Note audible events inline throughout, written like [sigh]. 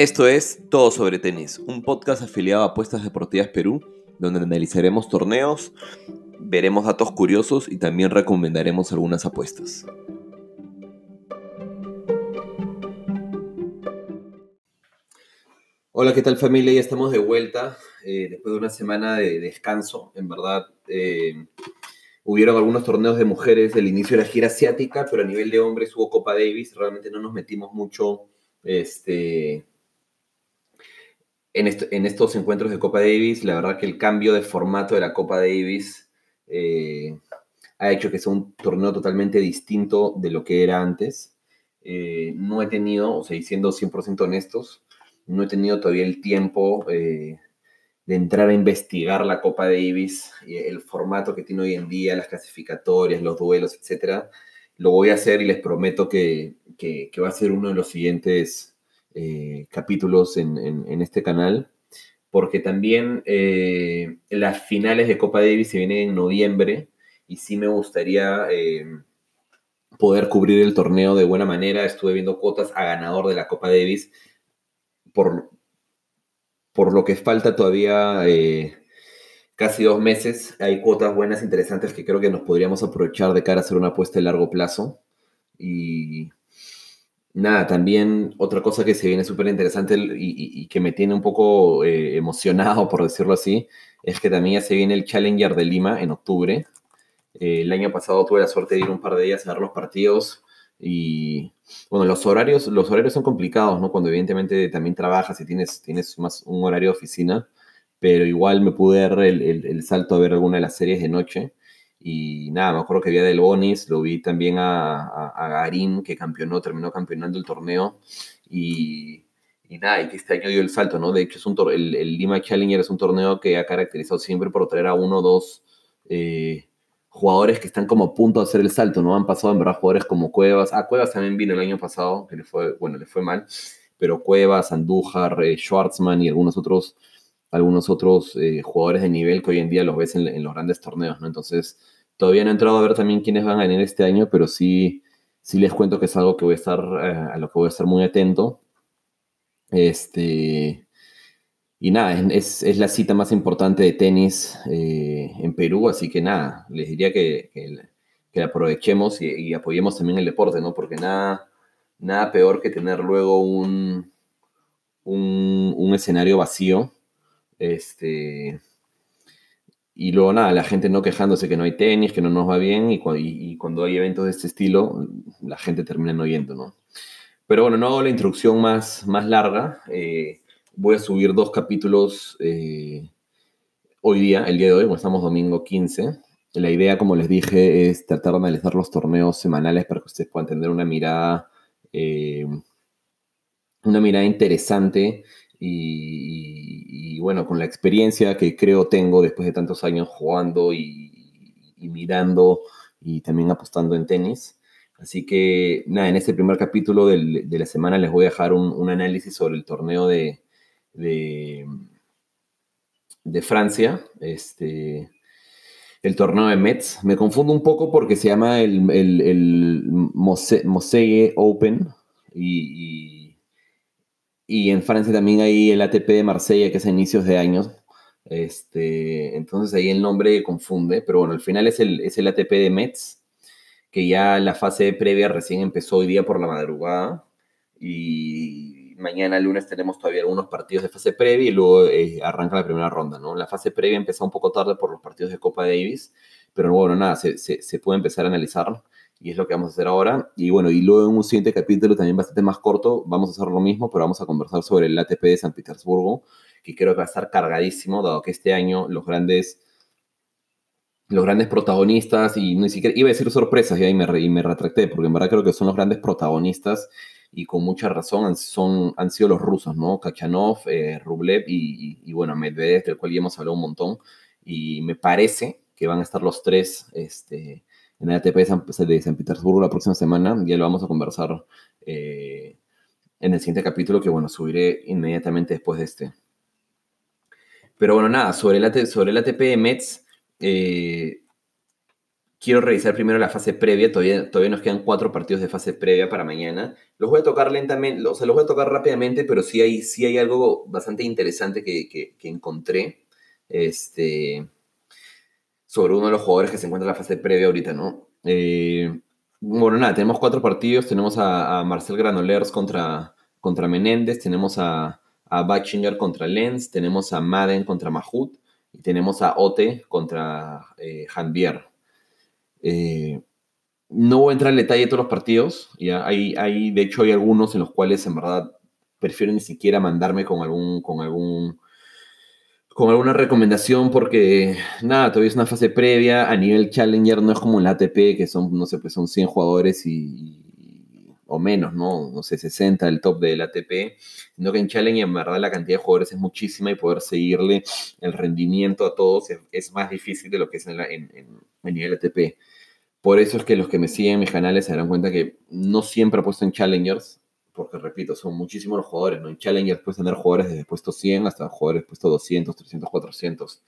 Esto es Todo sobre Tenis, un podcast afiliado a Apuestas Deportivas Perú, donde analizaremos torneos, veremos datos curiosos y también recomendaremos algunas apuestas. Hola, ¿qué tal familia? Ya estamos de vuelta eh, después de una semana de descanso. En verdad, eh, hubieron algunos torneos de mujeres del inicio de la gira asiática, pero a nivel de hombres hubo Copa Davis. Realmente no nos metimos mucho este, en, estos encuentros de Copa Davis. La verdad que el cambio de formato de la Copa Davis eh, ha hecho que sea un torneo totalmente distinto de lo que era antes. no he tenido, o sea, siendo 100% honestos, no he tenido todavía el tiempo eh, de entrar a investigar la Copa Davis, el formato que tiene hoy en día, las clasificatorias, los duelos, etc. Lo voy a hacer y les prometo que, va a ser uno de los siguientes eh, capítulos en, este canal, porque también eh, las finales de Copa Davis se vienen en noviembre y sí me gustaría poder cubrir el torneo de buena manera. Estuve viendo cuotas a ganador de la Copa Davis por, por lo que falta todavía eh, casi dos meses, hay cuotas buenas, interesantes que creo que nos podríamos aprovechar de cara a hacer una apuesta de largo plazo. Y nada, también otra cosa que se viene súper interesante y, que me tiene un poco eh, emocionado, por decirlo así, es que también ya se viene el Challenger de Lima en octubre. Eh, el año pasado tuve la suerte de ir un par de días a ver los partidos y bueno, los horarios, los horarios son complicados, ¿no? Cuando evidentemente también trabajas y tienes, tienes más un horario de oficina, pero igual me pude dar el, el, salto a ver alguna de las series de noche. Y nada, me acuerdo que había del Bonis, lo vi también a, a, Garín, que campeonó, terminó campeonando el torneo. Y, y, nada, y que este año dio el salto, ¿no? De hecho, es un el, el, Lima Challenger es un torneo que ha caracterizado siempre por traer a uno o dos eh, jugadores que están como a punto de hacer el salto, ¿no? Han pasado en verdad jugadores como Cuevas. Ah, Cuevas también vino el año pasado, que le fue, bueno, le fue mal, pero Cuevas, Andújar, eh, Schwartzman y algunos otros, algunos otros eh, jugadores de nivel que hoy en día los ves en, los grandes torneos, ¿no? Entonces, todavía no he entrado a ver también quiénes van a venir este año, pero sí, sí les cuento que es algo que voy a estar, eh, a lo que voy a estar muy atento. Este, y nada, es, es, la cita más importante de tenis eh, en Perú, así que nada, les diría que, que, aprovechemos y, apoyemos también el deporte, ¿no? Porque nada, nada peor que tener luego un, un, un escenario vacío, este, y luego nada, la gente no quejándose que no hay tenis, que no nos va bien, y, cuando hay eventos de este estilo, la gente termina no ¿no? Pero bueno, no hago la introducción más, más larga. Eh, voy a subir dos capítulos eh, hoy día, el día de hoy, estamos domingo 15. La idea, como les dije, es tratar de analizar los torneos semanales para que ustedes puedan tener una mirada, eh, una mirada interesante y, bueno, con la experiencia que creo tengo después de tantos años jugando y, mirando y también apostando en tenis. Así que nada, en este primer capítulo de la semana les voy a dejar un análisis sobre el torneo de, de, Francia, este, el torneo de Metz. Me confundo un poco porque se llama el, el, el Open y, y, en Francia también hay el ATP de Marsella que es a inicios de años. Este, entonces ahí el nombre confunde, pero bueno, al final es el, es el ATP de Metz, que ya la fase previa recién empezó hoy día por la madrugada y mañana lunes tenemos todavía algunos partidos de fase previa y luego eh, arranca la primera ronda, ¿no? La fase previa empezó un poco tarde por los partidos de Copa Davis, pero bueno, nada, se, se, puede empezar a analizar y es lo que vamos a hacer ahora. Y bueno, y luego en un siguiente capítulo también bastante más corto, vamos a hacer lo mismo, pero vamos a conversar sobre el ATP de San Petersburgo, que creo que va a estar cargadísimo, dado que este año los grandes los grandes protagonistas, y ni siquiera iba a decir sorpresas, y ahí me, y me retracté, porque en verdad creo que son los grandes protagonistas y con mucha razón han, son, han sido los rusos, ¿no? Kachanov, eh, Rublev y, bueno, Medvedev, del cual ya hemos hablado un montón. Y me parece que van a estar los tres este, en el ATP de San, Petersburgo la próxima semana. Ya lo vamos a conversar eh, en el siguiente capítulo, que bueno, subiré inmediatamente después de este. Pero bueno, nada, sobre el, sobre el ATP de Metz, eh, quiero revisar primero la fase previa. Todavía, todavía nos quedan cuatro partidos de fase previa para mañana. Los voy a tocar lentamente, o sea, los voy a tocar rápidamente, pero sí hay, sí hay algo bastante interesante que, que, encontré este, sobre uno de los jugadores que se encuentra en la fase previa ahorita, ¿no? Eh, bueno, nada, tenemos cuatro partidos. Tenemos a, Marcel Granolers contra, contra Menéndez, tenemos a, a Bachinger contra Lenz, tenemos a Madden contra Mahut y tenemos a Ote contra eh. Eh, no voy a entrar en detalle de todos los partidos. Ya hay, hay, de hecho, hay algunos en los cuales en verdad prefiero ni siquiera mandarme con algún, con algún, con alguna recomendación porque nada, todavía es una fase previa. A nivel Challenger no es como el ATP, que son, no sé, pues son 100 jugadores y, o menos, ¿no? No sé, 60 el top del ATP, sino que en Challenger en verdad la cantidad de jugadores es muchísima y poder seguirle el rendimiento a todos es, más difícil de lo que es en, en, en nivel ATP. Por eso es que los que me siguen en mis canales se darán cuenta que no siempre he puesto en Challengers, porque repito, son muchísimos los jugadores, ¿no? En Challengers puedes tener jugadores desde puesto 100 hasta jugadores puesto 200, 300, 400.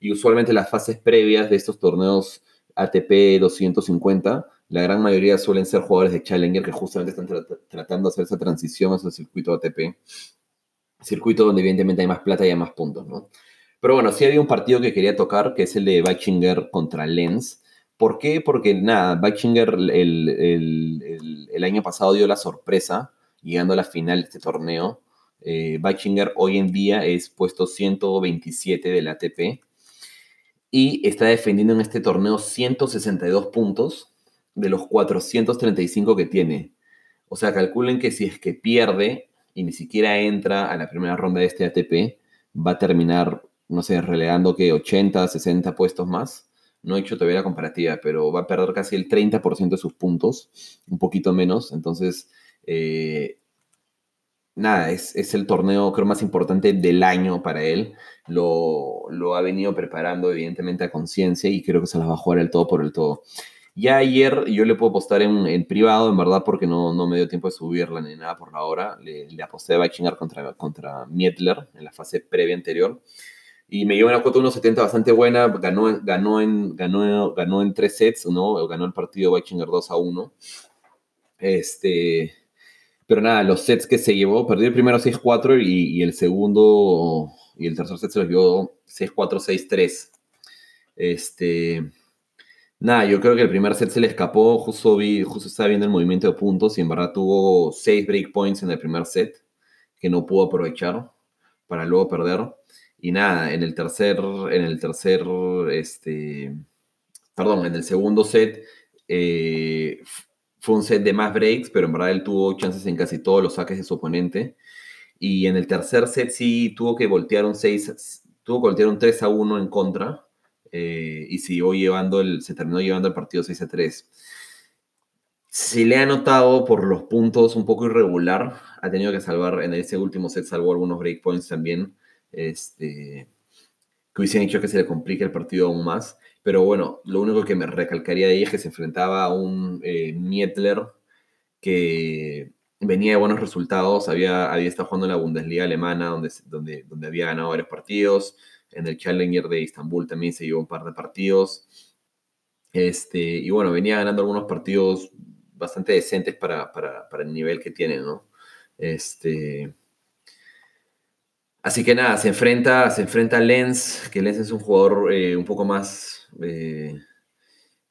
Y usualmente las fases previas de estos torneos ATP 250, la gran mayoría suelen ser jugadores de Challenger que justamente están tratando de hacer esa transición hacia el circuito ATP. Circuito donde evidentemente hay más plata y hay más puntos, ¿no? Pero bueno, sí había un partido que quería tocar, que es el de Bachinger contra Lenz ¿Por qué? Porque nada, Bachinger el, año pasado dio la sorpresa, llegando a la final de este torneo. Eh, hoy en día es puesto 127 del ATP y está defendiendo en este torneo 162 puntos de los 435 que tiene. O sea, calculen que si es que pierde y ni siquiera entra a la primera ronda de este ATP, va a terminar, no sé, relegando que 80, 60 puestos más no he hecho todavía la comparativa, pero va a perder casi el 30% de sus puntos, un poquito menos. Entonces, eh, nada, es, el torneo creo más importante del año para él. Lo, ha venido preparando evidentemente a conciencia y creo que se las va a jugar el todo por el todo. Ya ayer yo le puedo apostar en, privado, en verdad, porque no, no, me dio tiempo de subirla ni nada por la hora. Le, aposté a contra, contra Mietler en la fase previa anterior y me llevó una cuota 1.70 bastante buena, ganó, ganó, en, ganó, ganó en tres sets, ¿no? Ganó el partido Weichinger 2 a 1. Este, pero nada, los sets que se llevó, perdió el primero 6-4 y, el segundo y el tercer set se los llevó 6-4, 6-3. Este, nada, yo creo que el primer set se le escapó, justo, vi, justo estaba viendo el movimiento de puntos y en verdad tuvo 6 breakpoints en el primer set que no pudo aprovechar para luego perder. Y nada, en el tercer, en el tercer, este, perdón, en el segundo set eh, fue un set de más breaks, pero en verdad él tuvo chances en casi todos los saques de su oponente. Y en el tercer set sí tuvo que voltear un 6, tuvo que voltear un 3 a 1 en contra. Eh, y siguió llevando el, se terminó llevando el partido 6 a 3. Si le ha notado por los puntos un poco irregular. Ha tenido que salvar, en ese último set salvó algunos breakpoints también este, que hubiesen hecho que se le complique el partido aún más. Pero bueno, lo único que me recalcaría de ella es que se enfrentaba a un eh, Mietler que venía de buenos resultados, había, había estado jugando en la Bundesliga alemana, donde, donde, donde había ganado varios partidos. En el Challenger de Istambul también se llevó un par de partidos. Este, y bueno, venía ganando algunos partidos bastante decentes para, para, para el nivel que tiene, ¿no? Este, Así que nada, se enfrenta, se enfrenta a Lenz, que Lenz es un jugador eh, un poco más eh,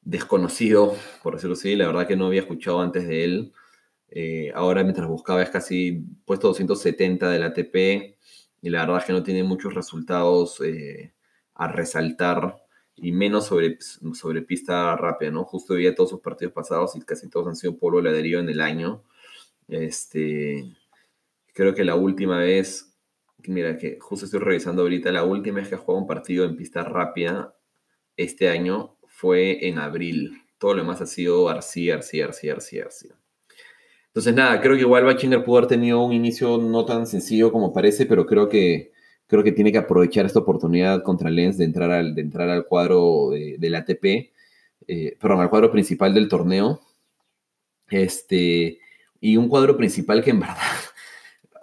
desconocido, por decirlo así. La verdad que no había escuchado antes de él. Eh, ahora mientras buscaba es casi puesto 270 del ATP y la verdad que no tiene muchos resultados a resaltar y menos sobre, sobre pista rápida, ¿no? Justo veía todos sus partidos pasados y casi todos han sido polvo ladrillo en el año. Este, creo que la última vez Mira, que justo estoy revisando ahorita, la última vez que jugado un partido en pista rápida este año fue en abril. Todo lo demás ha sido García, García, García, García, García. Entonces, nada, creo que igual Bachinger pudo haber tenido un inicio no tan sencillo como parece, pero creo que, creo que tiene que aprovechar esta oportunidad contra Lens de entrar al, de entrar al cuadro del ATP, eh, perdón, al cuadro principal del torneo. Este, y un cuadro principal que en [laughs] verdad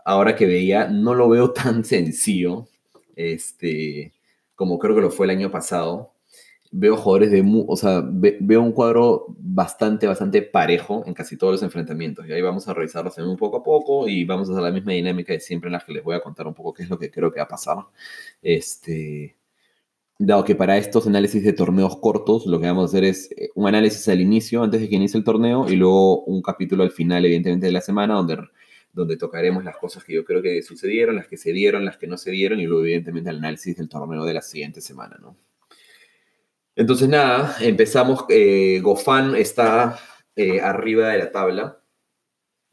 ahora que veía, no lo veo tan sencillo, este, como creo que lo fue el año pasado. veo jugadores de, o sea, veo un cuadro bastante, bastante parejo en casi todos los enfrentamientos. Y ahí vamos a revisarlos un poco a poco y vamos a hacer la misma dinámica de siempre en las que les voy a contar un poco qué es lo que creo que va a pasar. Este, dado que para estos análisis de torneos cortos lo que vamos a hacer es eh, un análisis al inicio, antes de que inicie el torneo, y luego un capítulo al final, evidentemente, de la semana, donde donde tocaremos las cosas que yo creo que sucedieron, las que se dieron, las que no se dieron y luego evidentemente el análisis del torneo de la siguiente semana, ¿no? Entonces nada, empezamos, eh, Gofan está eh, arriba de la tabla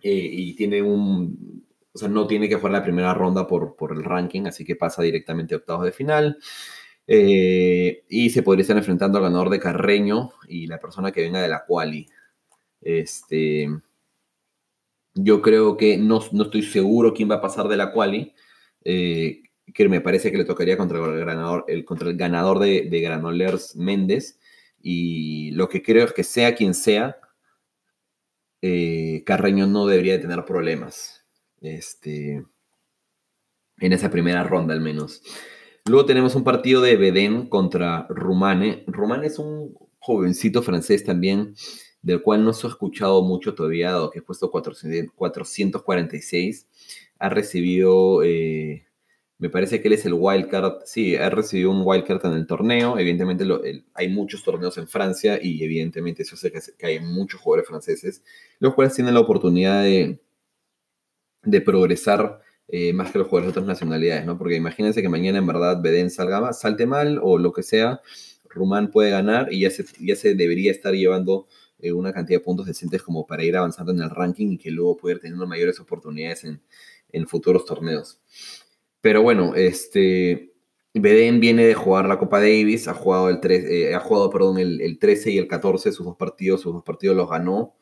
eh, y tiene un, o sea, no tiene que jugar la primera ronda por, por el ranking, así que pasa directamente a octavos de final. y se podría estar enfrentando al ganador de Carreño y la persona que venga de la quali. Este, yo creo que no, estoy seguro quién va a pasar de la quali. Eh, que me parece que le tocaría contra el ganador, el, contra el ganador de, de Granolers Méndez. Y lo que creo es que sea quien sea, eh, Carreño no debería de tener problemas. Este, en esa primera ronda al menos. Luego tenemos un partido de Bedén contra Rumane. Rumane es un jovencito francés también del cual no se ha escuchado mucho todavía, dado que ha puesto 446. Ha recibido, eh, me parece que él es el wildcard, sí, ha recibido un wildcard en el torneo. Evidentemente hay muchos torneos en Francia y evidentemente eso hace que, hay muchos jugadores franceses, los cuales tienen la oportunidad de, de progresar eh, más que los jugadores de otras nacionalidades, ¿no? Porque imagínense que mañana en verdad Bedén salga salte mal o lo que sea, Rumán puede ganar y ya se, ya se debería estar llevando eh, una cantidad de puntos decentes como para ir avanzando en el ranking y que luego poder tener mayores oportunidades en, en futuros torneos. Pero bueno, este, Beden viene de jugar la Copa Davis, ha jugado el, eh, ha jugado, perdón, el, 13 y el 14, sus dos partidos, sus dos partidos los ganó.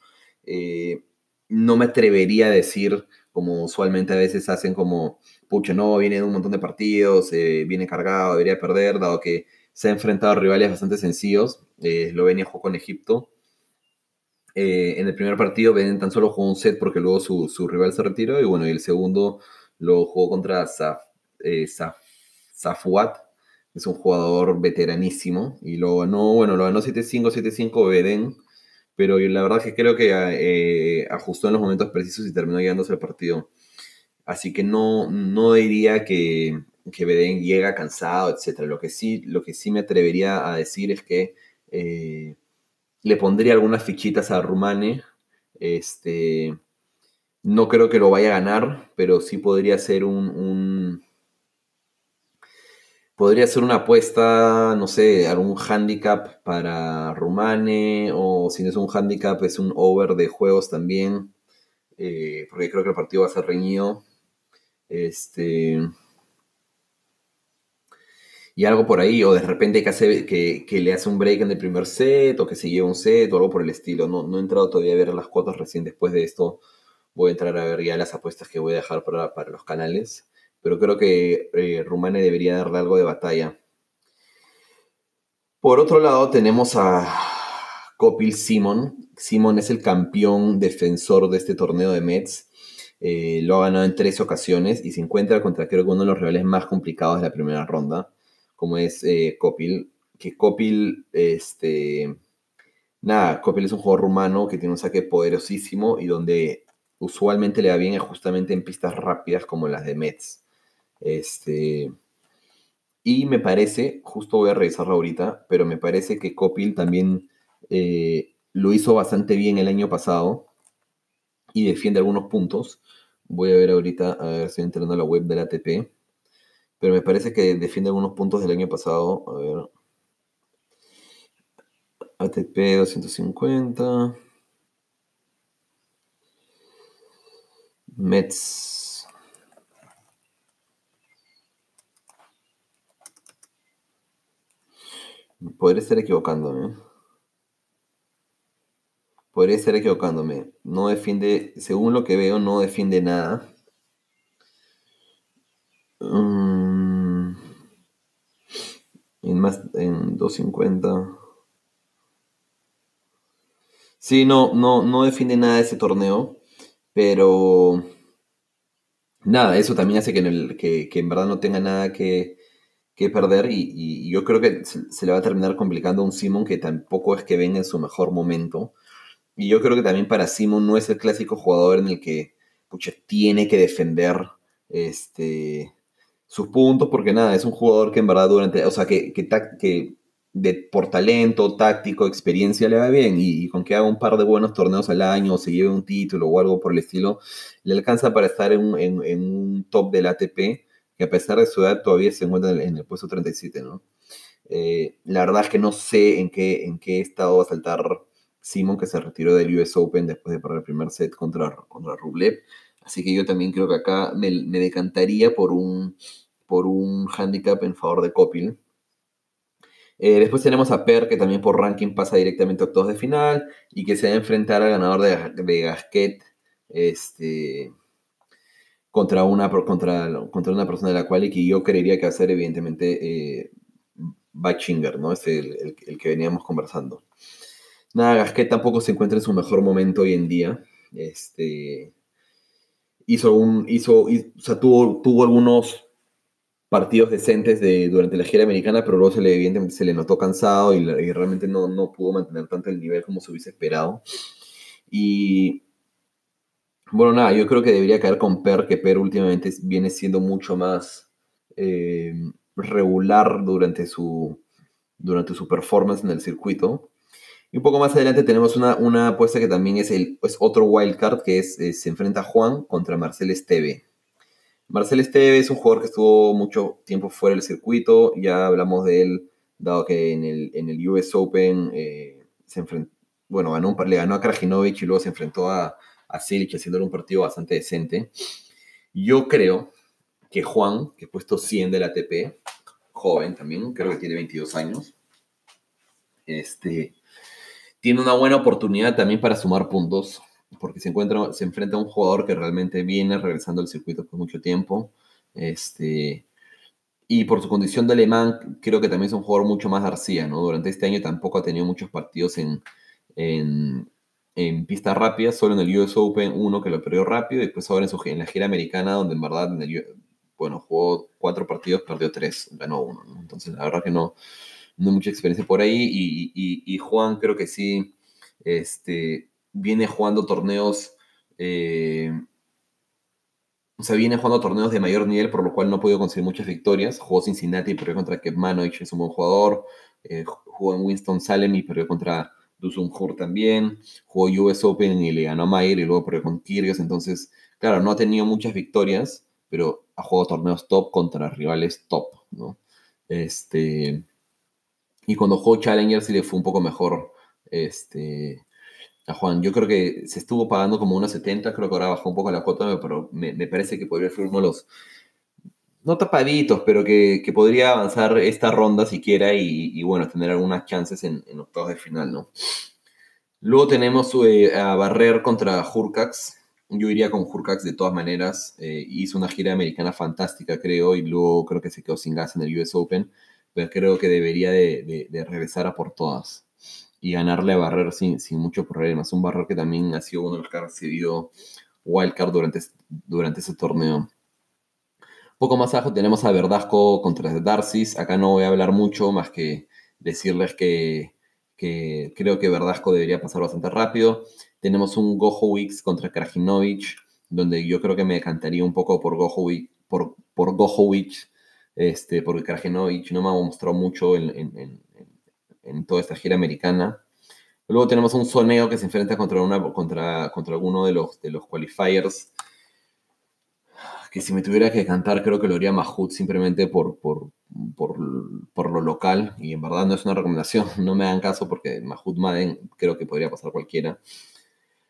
Eh, no me atrevería a decir, como usualmente a veces hacen como, pucha, no, viene de un montón de partidos, viene cargado, debería perder, dado que se ha enfrentado a rivales bastante sencillos. Eslovenia jugó con Egipto, eh, en el primer partido Ben tan solo jugó un set porque luego su, su rival se retiró y bueno, y el segundo lo jugó contra Saf, eh, Safuat, es un jugador veteranísimo y lo ganó, bueno, lo ganó 7-5, 7-5 Beden, pero la verdad es que creo que eh, ajustó en los momentos precisos y terminó llegándose al partido. Así que no, no diría que, que Beden llega cansado, etc. Lo que sí, lo que sí me atrevería a decir es que eh, le pondría algunas fichitas a Rumane. Este, no creo que lo vaya a ganar, pero sí podría ser un, podría ser una apuesta, no sé, algún handicap para Rumane, o si no es un handicap, es un over de juegos también, eh, porque creo que el partido va a ser reñido. Este, y algo por ahí, o de repente que, hace, que, le hace un break en el primer set, o que se lleva un set, o algo por el estilo. No, no he entrado todavía a ver las cuotas recién después de esto. Voy a entrar a ver ya las apuestas que voy a dejar para, los canales. Pero creo que eh, Rumane debería darle algo de batalla. Por otro lado, tenemos a Copil Simon. Simon es el campeón defensor de este torneo de Mets. Eh, lo ha ganado en tres ocasiones y se encuentra contra creo que uno de los rivales más complicados de la primera ronda como es eh, Copil, que Copil, este, nada, Copil es un jugador rumano que tiene un saque poderosísimo y donde usualmente le va bien justamente en pistas rápidas como las de Mets. Este, y me parece, justo voy a revisarlo ahorita, pero me parece que Copil también eh, lo hizo bastante bien el año pasado y defiende algunos puntos. Voy a ver ahorita, a ver, entrando a la web del ATP pero me parece que defiende algunos puntos del año pasado. A ver. ATP 250. Mets. Podría estar equivocándome. Podría estar equivocándome. No defiende, según lo que veo, no defiende nada. Mm, en más en 250. Sí, no, no, no define nada ese torneo, pero nada, eso también hace que en, el, que, en verdad no tenga nada que, que perder y, yo creo que se, le va a terminar complicando a un Simon que tampoco es que venga en su mejor momento. Y yo creo que también para Simon no es el clásico jugador en el que pucha, tiene que defender este, sus puntos, porque nada, es un jugador que en verdad durante, o sea, que, que, de, por talento, táctico, experiencia le va bien y, con que haga un par de buenos torneos al año o se lleve un título o algo por el estilo, le alcanza para estar en, en, un top del ATP que a pesar de su edad todavía se encuentra en el, puesto 37, ¿no? Eh, la verdad es que no sé en qué, en qué estado va a saltar Simon, que se retiró del US Open después de perder el primer set contra, contra Rublev. Así que yo también creo que acá me, me decantaría por un, por un handicap en favor de Copil. Eh, después tenemos a Per, que también por ranking pasa directamente a octavos de final y que se va a enfrentar al ganador de, Gasquet este, contra, una, contra, contra una persona de la cual y que yo creería que va a ser evidentemente eh, Bachinger, ¿no? Es el, el, que veníamos conversando. Nada, Gasquet tampoco se encuentra en su mejor momento hoy en día. Este, hizo un, hizo, o sea, tuvo, tuvo algunos partidos decentes de, durante la gira americana, pero luego se le, evidentemente se le notó cansado y, realmente no, no, pudo mantener tanto el nivel como se hubiese esperado. Y bueno, nada, yo creo que debería caer con Per, que Per últimamente viene siendo mucho más eh, regular durante su, durante su performance en el circuito. Y un poco más adelante tenemos una, una apuesta que también es, el, es otro wildcard, que es, se enfrenta Juan contra Marcel Esteve. Marcel Esteve es un jugador que estuvo mucho tiempo fuera del circuito, ya hablamos de él, dado que en el, US Open eh, se enfrentó, bueno, ganó le ganó a Krajinovic y luego se enfrentó a, a Silic haciéndole un partido bastante decente. Yo creo que Juan, que ha puesto 100 del ATP, joven también, creo que tiene 22 años, este, tiene una buena oportunidad también para sumar puntos, porque se, encuentra, se enfrenta a un jugador que realmente viene regresando al circuito por mucho tiempo. Este, y por su condición de alemán, creo que también es un jugador mucho más García, ¿no? Durante este año tampoco ha tenido muchos partidos en, en, en pista rápida, solo en el US Open uno que lo perdió rápido, y después ahora en, su, en la gira americana, donde en verdad, bueno, jugó cuatro partidos, perdió tres, ganó uno, Entonces, la verdad que no, no mucha experiencia por ahí. Y, Juan creo que sí este, viene jugando torneos. Eh, o sea, viene jugando torneos de mayor nivel, por lo cual no ha podido conseguir muchas victorias. Jugó Cincinnati y perdió contra Kevmanovic, es un buen jugador. Eh, jugó en Winston-Salem y perdió contra Dusum Hur también. Jugó US Open y le ganó Mayer y luego perdió con Kyrgios. Entonces, claro, no ha tenido muchas victorias, pero ha jugado torneos top contra rivales top, ¿no? Este, y cuando jugó Challenger sí le fue un poco mejor este, a Juan. Yo creo que se estuvo pagando como unos 70, creo que ahora bajó un poco la cuota, pero me, parece que podría ser uno de los, no tapaditos, pero que, podría avanzar esta ronda siquiera y, y bueno, tener algunas chances en, octavos de final, ¿no? Luego tenemos eh, a Barrer contra Hurcax. Yo iría con Hurcax de todas maneras. Eh, hizo una gira americana fantástica, creo, y luego creo que se quedó sin gas en el US Open pero creo que debería de, regresar a por todas y ganarle a Barrer sin, sin muchos problemas. Un Barrer que también ha sido uno de los que ha recibido wildcard durante, durante ese torneo. Poco más abajo tenemos a Verdasco contra Darcis. Acá no voy a hablar mucho, más que decirles que, creo que Verdasco debería pasar bastante rápido. Tenemos un Gojovic contra Krajinovic, donde yo creo que me decantaría un poco por Gojovic, por, por este, porque Krajinovic no me ha mostrado mucho en, toda esta gira americana. Luego tenemos un Soneo que se enfrenta contra, una, contra, contra alguno de los, de los qualifiers. Que si me tuviera que cantar, creo que lo haría Mahut simplemente por, por, por, lo local. Y en verdad no es una recomendación, [laughs] no me hagan caso porque Mahut Madden creo que podría pasar cualquiera.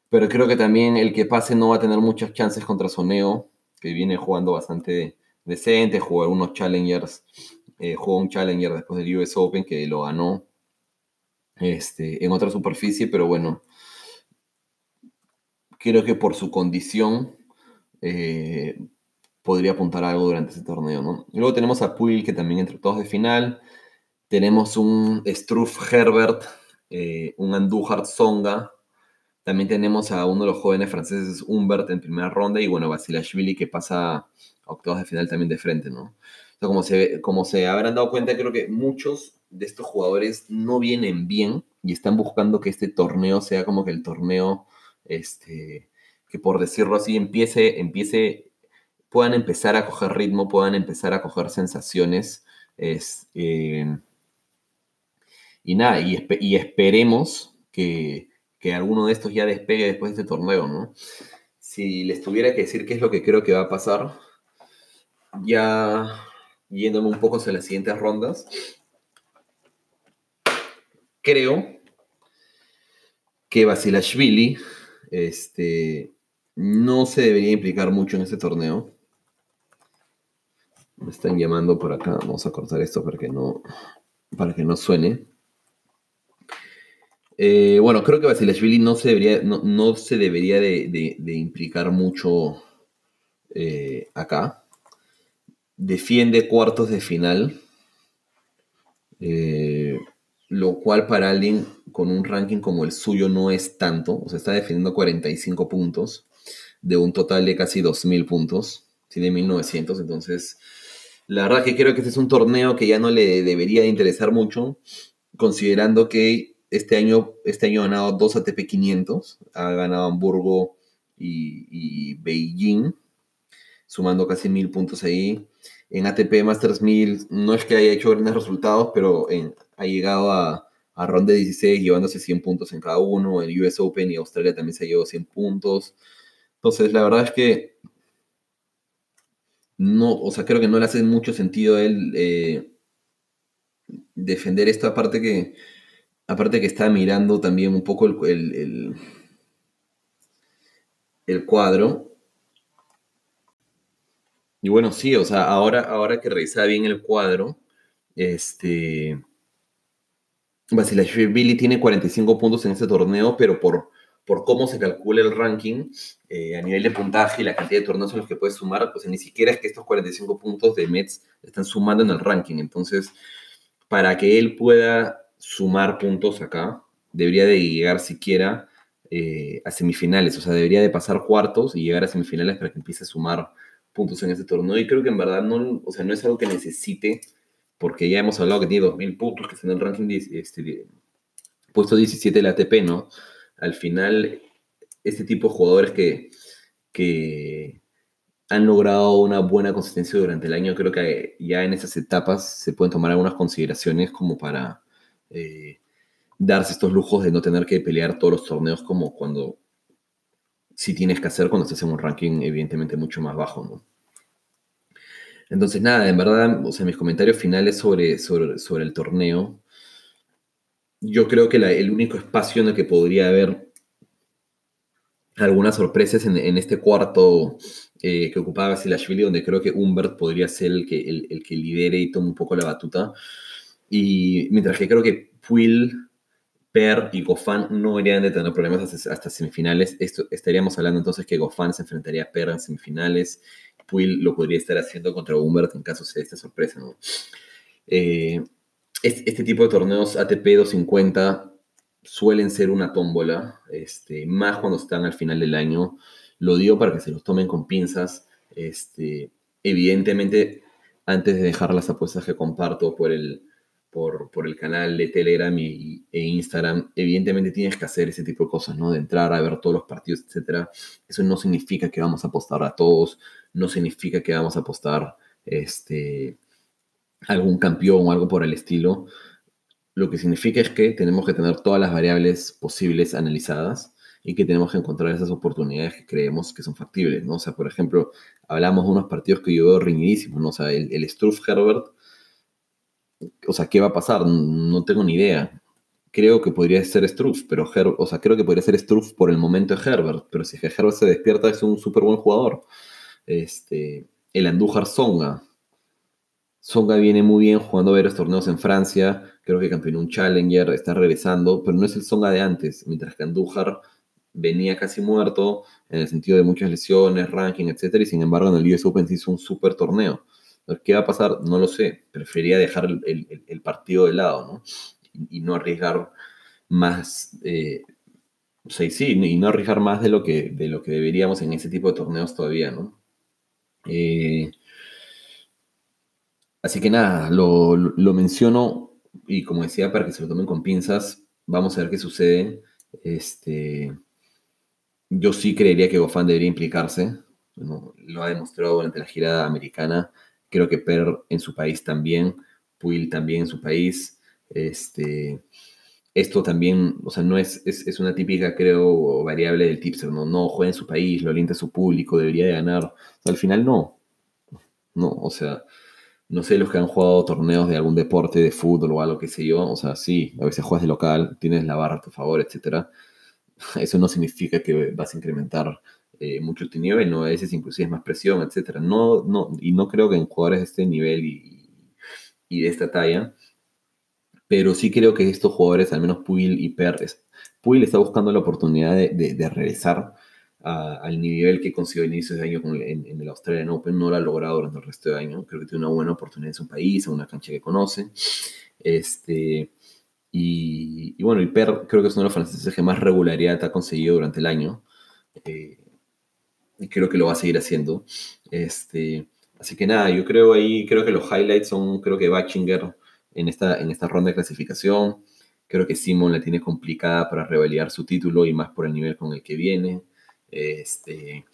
Pero creo que también el que pase no va a tener muchas chances contra Soneo, que viene jugando bastante decente, jugó unos challengers, eh, jugó un challenger después del US Open que lo ganó este, en otra superficie, pero bueno, creo que por su condición eh, podría apuntar algo durante ese torneo. ¿no? Luego tenemos a Puig, que también entre todos de final. Tenemos un Struff Herbert, eh, un Andújar Zonga. También tenemos a uno de los jóvenes franceses, Humbert, en primera ronda. Y bueno, Basilashvili, que pasa octavos de final también de frente, ¿no? Como, se, como se habrán dado cuenta, creo que muchos de estos jugadores no vienen bien y están buscando que este torneo sea como que el torneo, este, que por decirlo así, empiece, empiece, puedan empezar a coger ritmo, puedan empezar a coger sensaciones. Es, eh, y nada, y, esperemos que, que, alguno de estos ya despegue después de este torneo, ¿no? Si les tuviera que decir qué es lo que creo que va a pasar, ya yéndome un poco hacia las siguientes rondas, creo que Basilashvili este, no se debería implicar mucho en este torneo. Me están llamando por acá. Vamos a cortar esto para que no, para que no suene. Eh, bueno, creo que Basilashvili no se debería, no, se debería de, implicar mucho eh, acá. Defiende cuartos de final. Eh, lo cual para alguien con un ranking como el suyo no es tanto, o sea, está defendiendo 45 puntos de un total de casi 2.000 puntos, tiene 1.900, entonces la verdad que creo que este es un torneo que ya no le debería de interesar mucho, considerando que este año, este año ha ganado dos ATP 500, ha ganado Hamburgo y, y Beijing, sumando casi 1.000 puntos ahí. En ATP Masters 1000 no es que haya hecho grandes resultados, pero ha llegado a, a ronda 16 llevándose 100 puntos en cada uno. En US Open y Australia también se llevado 100 puntos. Entonces, la verdad es que no, o sea, creo que no le hace mucho sentido a él eh, defender esto, aparte que, aparte que está mirando también un poco el, el, el, cuadro. Y bueno, sí, o sea, ahora, ahora que revisa bien el cuadro, este Basilashvili tiene 45 puntos en este torneo, pero por, por cómo se calcula el ranking eh, a nivel de puntaje y la cantidad de torneos en los que puedes sumar, pues ni siquiera es que estos 45 puntos de Mets están sumando en el ranking. Entonces, para que él pueda sumar puntos acá, debería de llegar siquiera eh, a semifinales, o sea, debería de pasar cuartos y llegar a semifinales para que empiece a sumar puntos en este torneo. Y creo que en verdad no, o sea, no es algo que necesite porque ya hemos hablado que tiene 2.000 puntos, que está en el ranking este, puesto 17 del ATP, ¿no? Al final, este tipo de jugadores que, que han logrado una buena consistencia durante el año, creo que ya en esas etapas se pueden tomar algunas consideraciones como para eh, darse estos lujos de no tener que pelear todos los torneos como cuando sí tienes que hacer cuando estás en un ranking evidentemente mucho más bajo, ¿no? Entonces, nada, en verdad, o sea, mis comentarios finales sobre, sobre, el torneo, yo creo que el único espacio en el que podría haber algunas sorpresas en, este cuarto eh, que ocupaba Silashvili, donde creo que Humbert podría ser el que, el, que lidere y tome un poco la batuta. Y mientras que creo que Puil, Per y Goffin no deberían de tener problemas hasta, semifinales, Esto, estaríamos hablando entonces que Goffin se enfrentaría a Per en semifinales Will lo podría estar haciendo contra Humbert en caso de esta sorpresa. Eh, este, tipo de torneos ATP 250 suelen ser una tómbola, este, más cuando están al final del año. Lo digo para que se los tomen con pinzas. Este, evidentemente, antes de dejar las apuestas que comparto por el, por, el canal de Telegram y, e Instagram, evidentemente tienes que hacer ese tipo de cosas, ¿no? De entrar a ver todos los partidos, etc. Eso no significa que vamos a apostar a todos, no significa que vamos a apostar este, algún campeón o algo por el estilo. Lo que significa es que tenemos que tener todas las variables posibles analizadas y que tenemos que encontrar esas oportunidades que creemos que son factibles, ¿no? O sea, por ejemplo, hablamos de unos partidos que yo veo riñidísimos, ¿no? O sea, el, el Struff Herbert, o sea, ¿qué va a pasar? No tengo ni idea. Creo que podría ser Struff, pero o sea, creo que podría ser Struff por el momento de Herbert, pero si Herbert se despierta es un súper buen jugador. Este, el Andújar Songa. Songa viene muy bien jugando varios torneos en Francia, creo que campeonó un Challenger, está regresando, pero no es el Songa de antes, mientras que Andújar venía casi muerto en el sentido de muchas lesiones, ranking, etc. Y sin embargo en el US Open se hizo un super torneo. ¿Qué va a pasar? No lo sé. Prefería dejar el, partido de lado, ¿no? Y, no arriesgar más, eh, sí, y no arriesgar más de lo, que, de lo que deberíamos en ese tipo de torneos todavía, ¿no? Eh, Así que nada, lo, lo menciono y como decía, para que se lo tomen con pinzas, vamos a ver qué sucede. Este, yo sí creería que Gofán debería implicarse. lo ha demostrado durante la girada americana. Creo que Per en su país también. Puil también en su país. Este, esto también, o sea, no es, es, una típica, creo, variable del tipster, ¿no? No juega en su país, lo alienta a su público, debería de ganar. al final no. No, o sea, no sé, los que han jugado torneos de algún deporte, de fútbol o algo, que sé yo, o sea, sí, a veces juegas de local, tienes la barra a tu favor, etcétera. [laughs] Eso no significa que vas a incrementar eh, mucho tu nivel, ¿no? A veces inclusive es más presión, etcétera. No, no, y no creo que en jugadores de este nivel y, y de esta talla, pero sí creo que estos jugadores, al menos Puil y Perres, Puil está buscando la oportunidad de, regresar al nivel que consiguió a inicios de año en, el Australian Open, no lo ha logrado durante el resto del año, creo que tiene una buena oportunidad en su país, en una cancha que conoce, este, y, bueno, y Per creo que es uno de los franceses que más regularidad ha conseguido durante el año, eh, y creo que lo va a seguir haciendo, este, así que nada, yo creo ahí, creo que los highlights son, creo que Bachinger en esta, en esta ronda de clasificación. Creo que Simon la tiene complicada para revalidar su título y más por el nivel con el que viene. Este,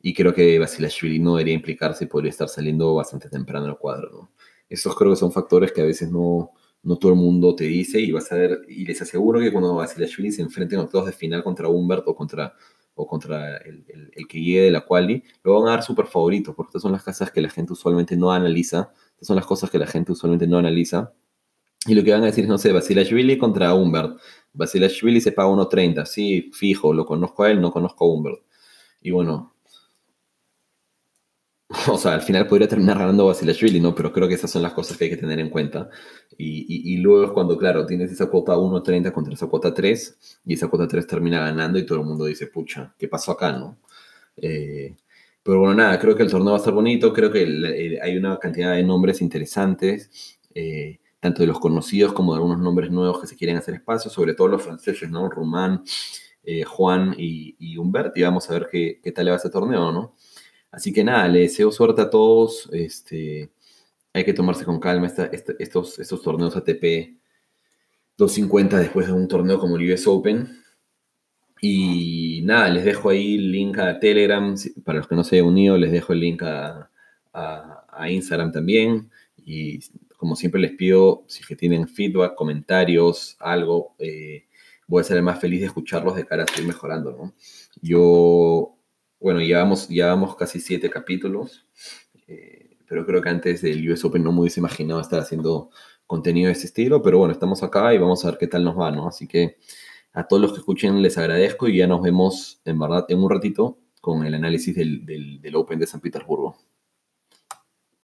y creo que Basilashvili no debería implicarse y podría estar saliendo bastante temprano al cuadro. ¿no? Esos creo que son factores que a veces no, no todo el mundo te dice y vas a ver, y les aseguro que cuando Basilashvili se enfrenten a los de final contra Humbert o contra, o contra el, el, que llegue de la quali, lo van a dar súper favorito, porque estas son las casas que la gente usualmente no analiza estas son las cosas que la gente usualmente no analiza. Y lo que van a decir es, no sé, Basilashvili contra Humbert. Basilashvili se paga 1.30. Sí, fijo, lo conozco a él, no conozco a Humbert. Y bueno, [laughs] o sea, al final podría terminar ganando Basilashvili, ¿no? Pero creo que esas son las cosas que hay que tener en cuenta. Y, luego es cuando, claro, tienes esa cuota 1.30 contra esa cuota 3 y esa cuota 3 termina ganando y todo el mundo dice, pucha, ¿qué pasó acá, no? Eh, pero bueno, nada, creo que el torneo va a estar bonito, creo que hay una cantidad de nombres interesantes, eh, tanto de los conocidos como de algunos nombres nuevos que se quieren hacer espacio, sobre todo los franceses, ¿no? Rumán, eh, Juan y, y Humbert, y vamos a ver qué, qué tal le va ese torneo, ¿no? Así que nada, le deseo suerte a todos, este, hay que tomarse con calma estos, estos torneos ATP 250 después de un torneo como el US Open, y nada, les dejo ahí el link a Telegram. Para los que no se hayan unido, les dejo el link a, Instagram también. Y como siempre les pido, si que tienen feedback, comentarios, algo, eh, voy a ser el más feliz de escucharlos de cara a seguir mejorando, ¿no? Yo, bueno, llevamos, llevamos casi siete capítulos, eh, pero creo que antes del US Open no me hubiese imaginado estar haciendo contenido de este estilo, pero bueno, estamos acá y vamos a ver qué tal nos va, ¿no? Así que a todos los que escuchen les agradezco y ya nos vemos en verdad en un ratito con el análisis del, del Open de San Petersburgo.